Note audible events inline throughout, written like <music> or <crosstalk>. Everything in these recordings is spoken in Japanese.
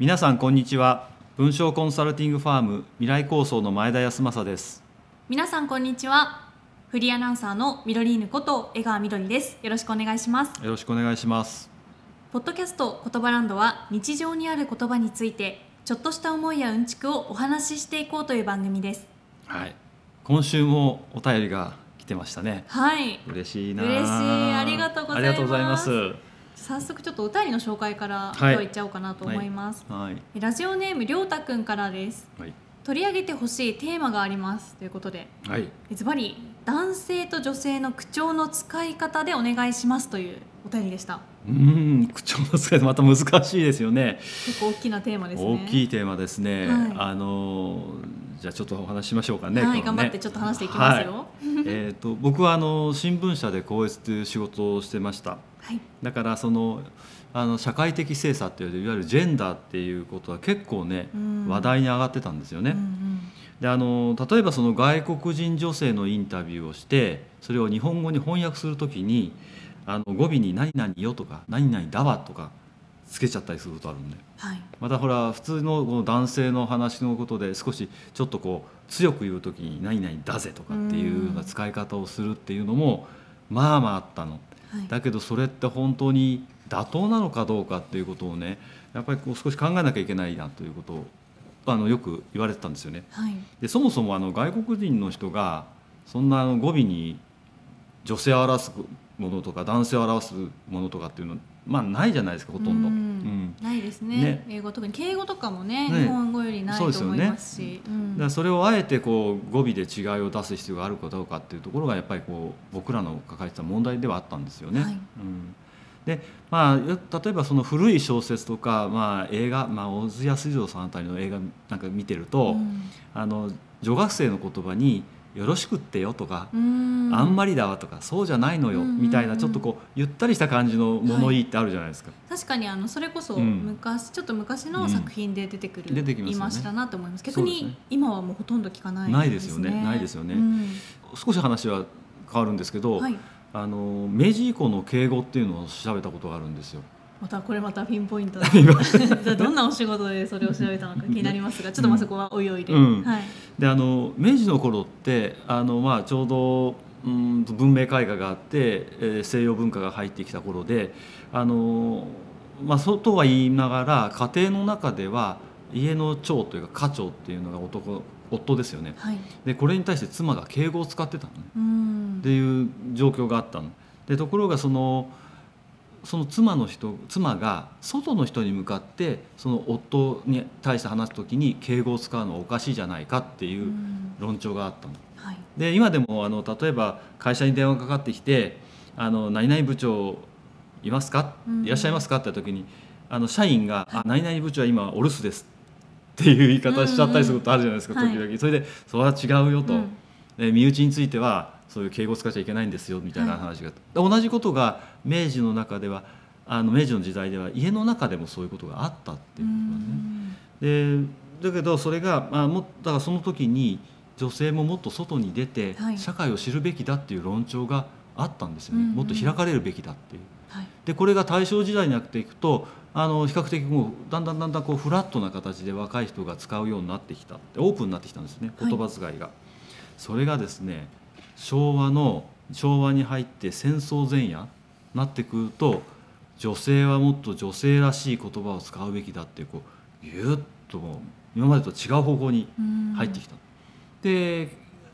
皆さんこんにちは。文章コンサルティングファーム未来構想の前田康政です。皆さんこんにちは。フリーアナウンサーのミドリーヌこと江川みどりです。よろしくお願いします。よろしくお願いします。ポッドキャスト言葉ランドは日常にある言葉についてちょっとした思いやうんちくをお話ししていこうという番組です。はい。今週もお便りが来てましたね。はい。嬉しいな嬉しい。ありがとうございます早速ちょっとお便りの紹介からはい。今日いっちゃおうかなと思います、はい。ラジオネームりょうたくんからです。はい。取り上げてほしいテーマがありますということで。はい。ズバリ男性と女性の口調の使い方でお願いしますというお便りでしたうーん口調の使い方また難しいですよね。結構大きなテーマですね。大きいテーマですね、はい。あのじゃあちょっとお話ししましょうかねはい、ね。頑張ってちょっと話していきますよ。えー、と僕はあの新聞社で校閲という仕事をしてました。はい、だからそのあの社会的性差っていういわゆるジェンダーっていうことは結構ね、うん。話題に上がってたんですよね。うんうん。であの例えばその外国人女性のインタビューをしてそれを日本語に翻訳するときにあの語尾に「何々よ」とか「何々だわ」とかつけちゃったりすることあるんで。はい、またほら普通のこの男性の話のことで少しちょっとこう強く言うときに「何々だぜ」とかっていうような使い方をするっていうのもまあまああったの。はい、だけどそれって本当に妥当なのかどうかっていうことをねやっぱりこう少し考えなきゃいけないなということをあのよく言われてたんですよね。はい、でそもそもあの外国人の人がそんなあの語尾に女性を表すものとか男性を表すものとかっていうのまあないじゃないですかほとんど。ううん。ないですね。ね。英語特に敬語とかもねね。日本語よりないとそうですよね。思いますし、うんだからそれをあえてこう語尾で違いを出す必要があるかどうかっていうところがやっぱりこう僕らの抱えてた問題ではあったんですよね。はい。うん、でまあ例えばその古い小説とか、まあ、映画、まあ、小津安二郎さんあたりの映画なんか見てると、うん。あの女学生の言葉に「よろしくってよ」とか「うん。あんまりだわ」とか「そうじゃないのよ」うん。みたいなちょっとこうゆったりした感じの物言いってあるじゃないですか。確かにあのそれこそうん。昔、ちょっと昔の作品で出てくる出てきますよね。言い回しだなと思います。逆に今はもうほとんど聞かないないですよね。ないですよね。うん。少し話は変わるんですけど、はい、あの明治以降の敬語っていうのを調べたことがあるんですよ。またこれまたピンポイント <laughs> <laughs> どんなお仕事でそれを調べたのか気になりますがちょっとまあそこはおいおいで、うん。はい、であの明治の頃ってあの、まあ、ちょうどうんと文明開化があって、えー西洋文化が入ってきた頃であの、まあ、そうとは言いながら家庭の中では家の長というか家長っていうのが男夫ですよね。はい、でこれに対して妻が敬語を使ってたのね。うん。っていう状況があったの。でところがそのその妻の人妻が外の人に向かってその夫に対して話す時に敬語を使うのはおかしいじゃないかっていううん。論調があったの。はい、で今でもあの例えば会社に電話がかかってきて「あの何々部長いますか？うん。いらっしゃいますか?」って時にあの社員が「あ何々部長は今お留守です」っていう言い方しちゃったりすることあるじゃないですか、時々、それで「それは違うよ」と。うん。で身内についてはそういう敬語を使っちゃいけないんですよみたいな話が、で同じことが明治の中ではあの明治の時代では家の中でもそういうことがあったっていうことだね。でだけどそれが、まあ、もだからその時に女性ももっと外に出てはい。社会を知るべきだっていう論調があったんですよね、もっと開かれるべきだっていう。はい、でこれが大正時代になっていくとあの比較的もうだんだんだんだんこうフラットな形で若い人が使うようになってきたオープンになってきたんですねはい。言葉遣いが。それがですね昭和の昭和に入って戦争前夜なってくると女性はもっと女性らしい言葉を使うべきだってこうぎゅっともう今までと違う方向に入ってきた。で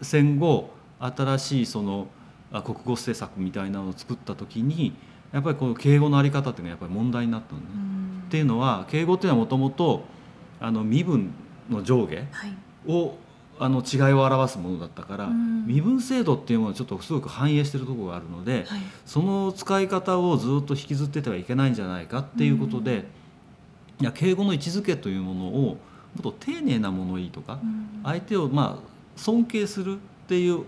戦後新しいそのあ国語政策みたいなのを作った時にやっぱりこの敬語の在り方っていうのがやっぱり問題になったのね。うんっていうのは敬語っていうのはもともとあの身分の上下はい、をあの違いを表すものだったから、うん。身分制度っていうものはちょっとすごく反映してるところがあるので、はい、その使い方をずっと引きずっててはいけないんじゃないかっていうことで、いや敬語の位置づけというものをもっと丁寧な物言いとか、うん。相手をまあ尊敬するっていう、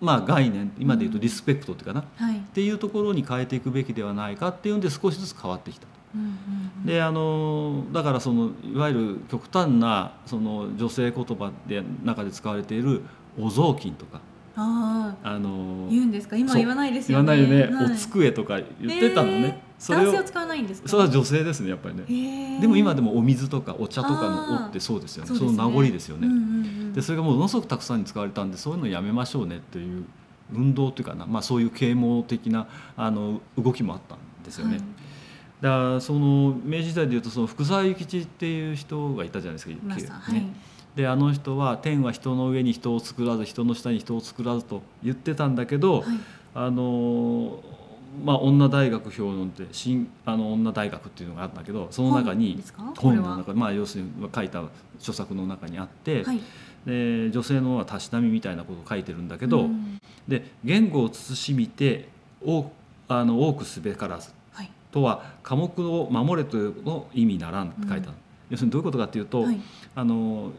まあ、概念今で言うとリスペクトっていうかな、っはい、ていうところに変えていくべきではないかっていうんで少しずつ変わってきたと。うんうんうんであのだからそのいわゆる極端なその女性言葉で中で使われているお雑巾とか。あああの言うんですか？今言わないですよね。言わないよね、はい。お机とか言ってたのね、それを男性は使わないんですか？それは女性ですねやっぱりね。へー。でも今でもお水とかお茶とかの「お」ってそうですよね。その名残ですよね、うんうんうんでそれがものすごくたくさんに使われたんでそういうのやめましょうねっていう運動というかな、まあ、そういう啓蒙的なあの動きもあったんですよね。はいだからその明治時代でいうとその福沢諭吉っていう人がいたじゃないですか。ねはい。であの人は「天は人の上に人を作らず人の下に人を作らず」と言ってたんだけど、はい。あのまあ、女大学評論って新あの女大学っていうのがあったんだけどその中本に本の中まあ要するに書いた著作の中にあって、はい。で女性のはたしなみみたいなことを書いてるんだけど、うん。で言語を慎みて多あの多くすべからずはいとは科目を守れというの意味ならんって書いてある、要するにどういうことかっていうと、はい。あの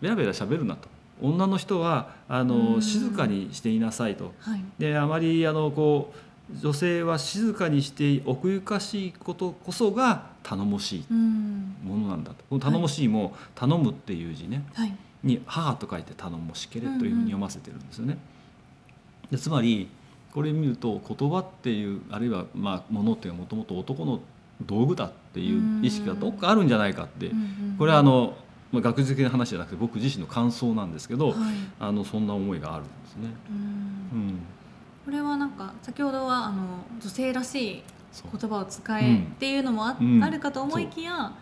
ベラベラ喋るなと。女の人はあの、うん。静かにしていなさいと。はい。であまりあのこう女性は静かにして奥ゆかしいことこそが頼もしいうん。ものなんだと。この頼もしいも「頼む」っていう字ねはい。に「母」と書いて「頼もしけれ」というふうに読ませてるんですよね。でつまりこれ見ると言葉っていうあるいはまあものっていうのはもともと男の道具だっていう意識がどっかあるんじゃないかって。これはあの、まあ、学術的な話じゃなくて僕自身の感想なんですけど、はい。あのそんな思いがあるんですね。うん。うん、これはなんか先ほどはあの女性らしい言葉を使えっていうのもあ,、うん。あるかと思いきや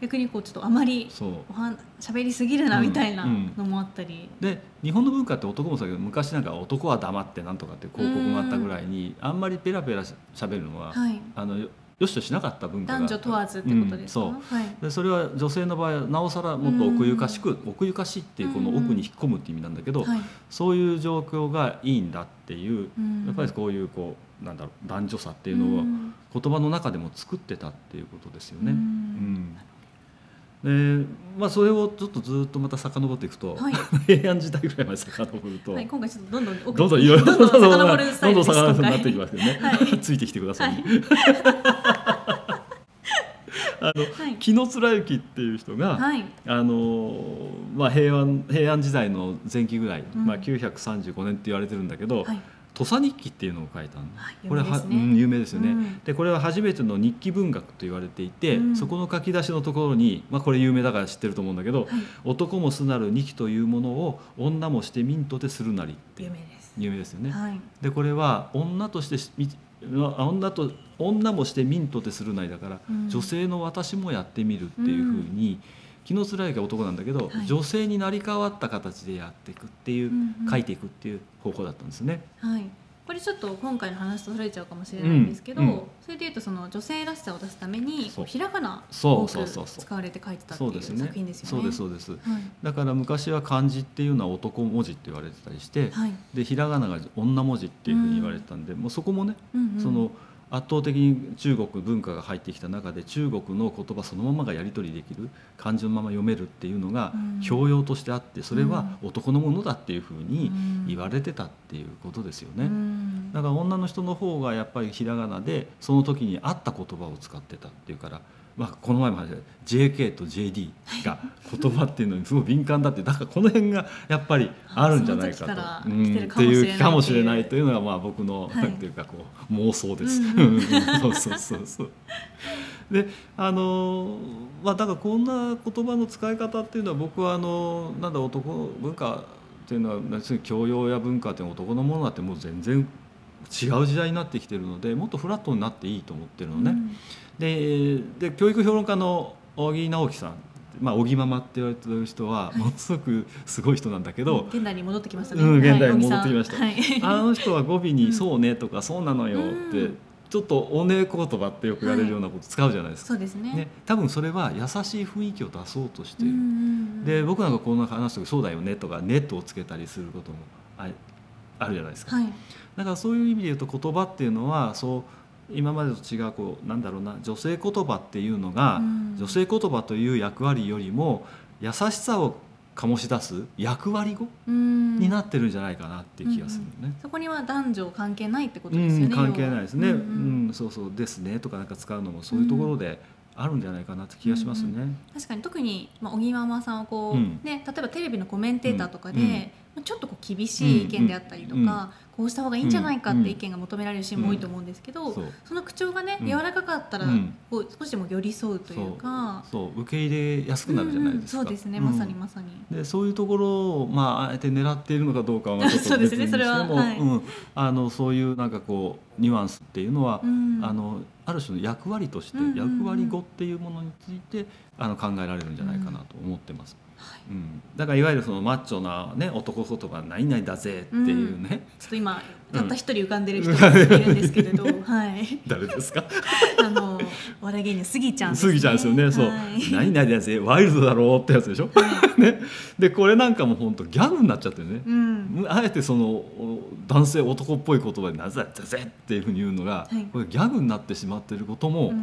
逆にこうちょっとあまりおは喋りすぎるなうんみたいなうん。のもあったり、で日本の文化って男もそうだけど昔なんか男は黙ってなんとかって広告があったぐらいにあんまりペラペラしゃべるのは、はい、あのよよしとしなかった文化が男女問わずってことですか、うん。そう。はい。でそれは女性の場合はなおさらもっと奥ゆかしく、奥ゆかしいっていうこの奥に引っ込むっていう意味なんだけど、はい。そういう状況がいいんだっていう、うん。やっぱりこういうこうなんだろう男女差っていうのをん。言葉の中でも作ってたっていうことですよね。ううん。んでまあ、それをちょっとずっとまた遡っていくと、はい。<laughs> 平安時代ぐらいまで遡ると、はい、今回ちょっとどんどんどんどんいろいろどんどん遡るスタイルですどんどん遡るなっていきますけどね、はい。<laughs> ついてきてくださいね。あのはい。<laughs> 紀貫之っていう人が、はい。あのまあ、平安平安時代の前期ぐらい、うん。まあ、935年って言われてるんだけどはい「土佐日記」っていうのを書いたの、はいこれは有名ですね。うん有名ですよね、うん。でこれは初めての日記文学と言われていて、うん。そこの書き出しのところに、まあ、これ有名だから知ってると思うんだけど「はい。男もすなる二期というものを女もして民とてするなり」って有名です、有名ですよね。はい。でこれは女として女と女もして民とてするなりだから、うん。女性の私もやってみるっていうふうに、紀貫之は男なんだけど、はい。女性になり変わった形でやっていくっていう、うんうん。書いていくっていう方法だったんですね。はい、これちょっと今回の話とそれちゃうかもしれないんですけど、うん。うん。それでいうとその女性らしさを出すためにひらがなそう多くそうそうそう。使われて書いてたっていうそうですね。作品ですよね。そうですそうです。はい。だから昔は漢字っていうのは男文字って言われてたりして、はい。でひらがなが女文字っていうふうに言われてたんで、もうそこもね、うんうん。その圧倒的に中国文化が入ってきた中で中国の言葉そのままがやり取りできる漢字のまま読めるっていうのがうん。教養としてあってそれは男のものだっていうふうにうん。言われてたっていうことですよね。うん。だから女の人の方がやっぱりひらがなでその時に合った言葉を使ってたっていうから、まあ、この前も話した JK と JD が言葉っていうのにすごい敏感だってだからこの辺がやっぱりあるんじゃないかと。っていうかもしれないというのがまあ僕の、はいなんていうかこう妄想です。うんうん <laughs> そうそうそうそう。であのまあだからこんな言葉の使い方っていうのは僕はあのなんだ男文化っていうのは教養や文化っていうのは男のものだってもう全然違う時代になってきてるのでもっとフラットになっていいと思ってるのね。うん。でで教育評論家の小木直樹さんまあ、小木ママって言われてる人ははい。ものすごくすごい人なんだけど、現代に戻ってきましたね。うん現代にはい戻ってきました。はい。あの人は語尾に「うん。そうね」とか「そうなのよ」って、うん。ちょっとおね言葉ってよく言われるようなこと使うじゃないですか。そうですね。ね、多分それは優しい雰囲気を出そうとしている。で僕なんかこんな話す時そうだよね」とか「ネットをつけたりすることもああるじゃないですか。はい。だからそういう意味で言うと言葉っていうのはそう今までと違うこうなんだろうな女性言葉っていうのが、うん女性言葉という役割よりも優しさを醸し出す役割語うんになってるんじゃないかなっていう気がするのね。そこには男女関係ないってことうんですよね。関係ないですね、う要はうんんそうそうですねとかなんか使うのもそういうところであるんじゃないかなって気がしますね。確かに特に、まあ、小木ママさんはこう、うんね、例えばテレビのコメンテーターとかで、ちょっとこう厳しい意見であったりとか、うんこうした方がいいんじゃないかって意見が求められるシーンも多いと思うんですけど、その口調がね、うん。柔らかかったら、うん。こう少しでも寄り添うというかそう。受け入れやすくなるじゃないですか、うんうんそうですね、うん。まさにまさに。でそういうところを、まあ、あえて狙っているのかどうかはまあちょっ <laughs> そうですね。と別にしてもそれははい。うん、あのそういうなんかこうニュアンスっていうのは、うん。あのある種の役割として、うんうんうん。役割語っていうものについてあの考えられるんじゃないかなと思ってます。はいうん、だからいわゆるそのマッチョな、ね、男言葉「何々だぜ」っていうね、ちょっと今うん。たった一人浮かんでる人がいるんですけれど、はい、誰ですか？あのお笑い芸人のスギちゃんです、スギちゃんですよね、そう。はい。何々だぜ。ワイルドだろうってやつでしょ、<laughs> ね、でこれなんかも本当ギャグになっちゃってるね、うん、あえてそのお男性男っぽい言葉で「なぜだぜ」っていうふうに言うのが、はい。これギャグになってしまってることも、うんうん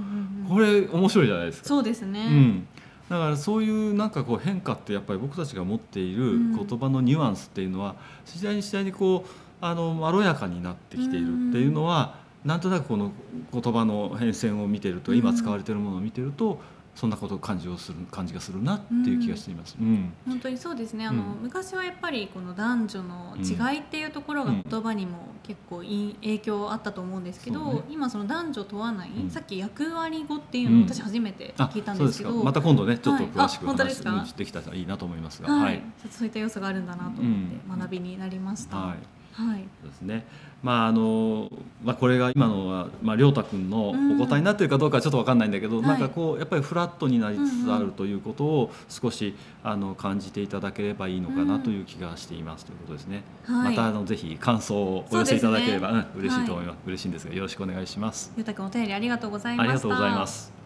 うん。これ面白いじゃないですか。そうですね。うん、だからそういうなんかこう変化ってやっぱり僕たちが持っているうん。言葉のニュアンスっていうのは次第に次第にこうあのまろやかになってきているっていうのは、なんとなくこの言葉の変遷を見てると、うん今使われているものを見てるとそんなこと感じをする感じがするなっていう気がしています。うん。本当にそうですね。あの、うん。昔はやっぱりこの男女の違いっていうところがうん言葉にも結構いい影響あったと思うんですけど、そうね。今その男女問わない、うん。さっき役割語っていうのをうん。私初めてあ聞いたんでけど、ですすか。また今度ねちょっと詳しくはい。あ本当ですか？話うんできたらいいなと思いますが。はい、はい、そういった要素があるんだなと思って学びになりました。はいはいですね。まああのまあこれが今のはまあ亮太君のうんお答えになってるかどうかはちょっとわかんないんだけど、はいなんかこうやっぱりフラットになりつつあうんうんるということを少しあの感じていただければいいのかなという気がしていますということですね。はいまたあのぜひ感想をお寄せいただければ、うん嬉しいと思います。嬉しいんですがよろしくお願いします。ゆうたくんお便りありがとうございました。ありがとうございます。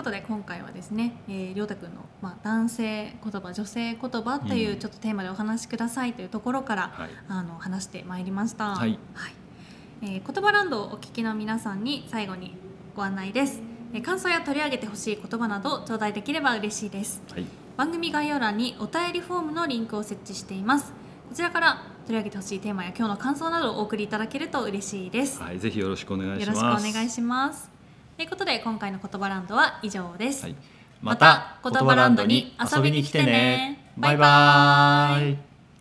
ということで今回はですね、えー、りょうたくんの、まあ、男性言葉女性言葉といううんちょっとテーマでお話しくださいというところから、はい。あの話してまいりました。はいえー言葉ランドをお聞きの皆さんに最後にご案内です。えー感想や取り上げてほしい言葉など頂戴できれば嬉しいです。はい。番組概要欄にお便りフォームのリンクを設置しています。こちらから取り上げてほしいテーマや今日の感想などをお送りいただけると嬉しいです。はい。ぜひよろしくお願いしよます。ろしくお願いします。ということで今回の言葉ランドは以上です。はい。また言葉ランドに遊びに来てね。バイバーイ。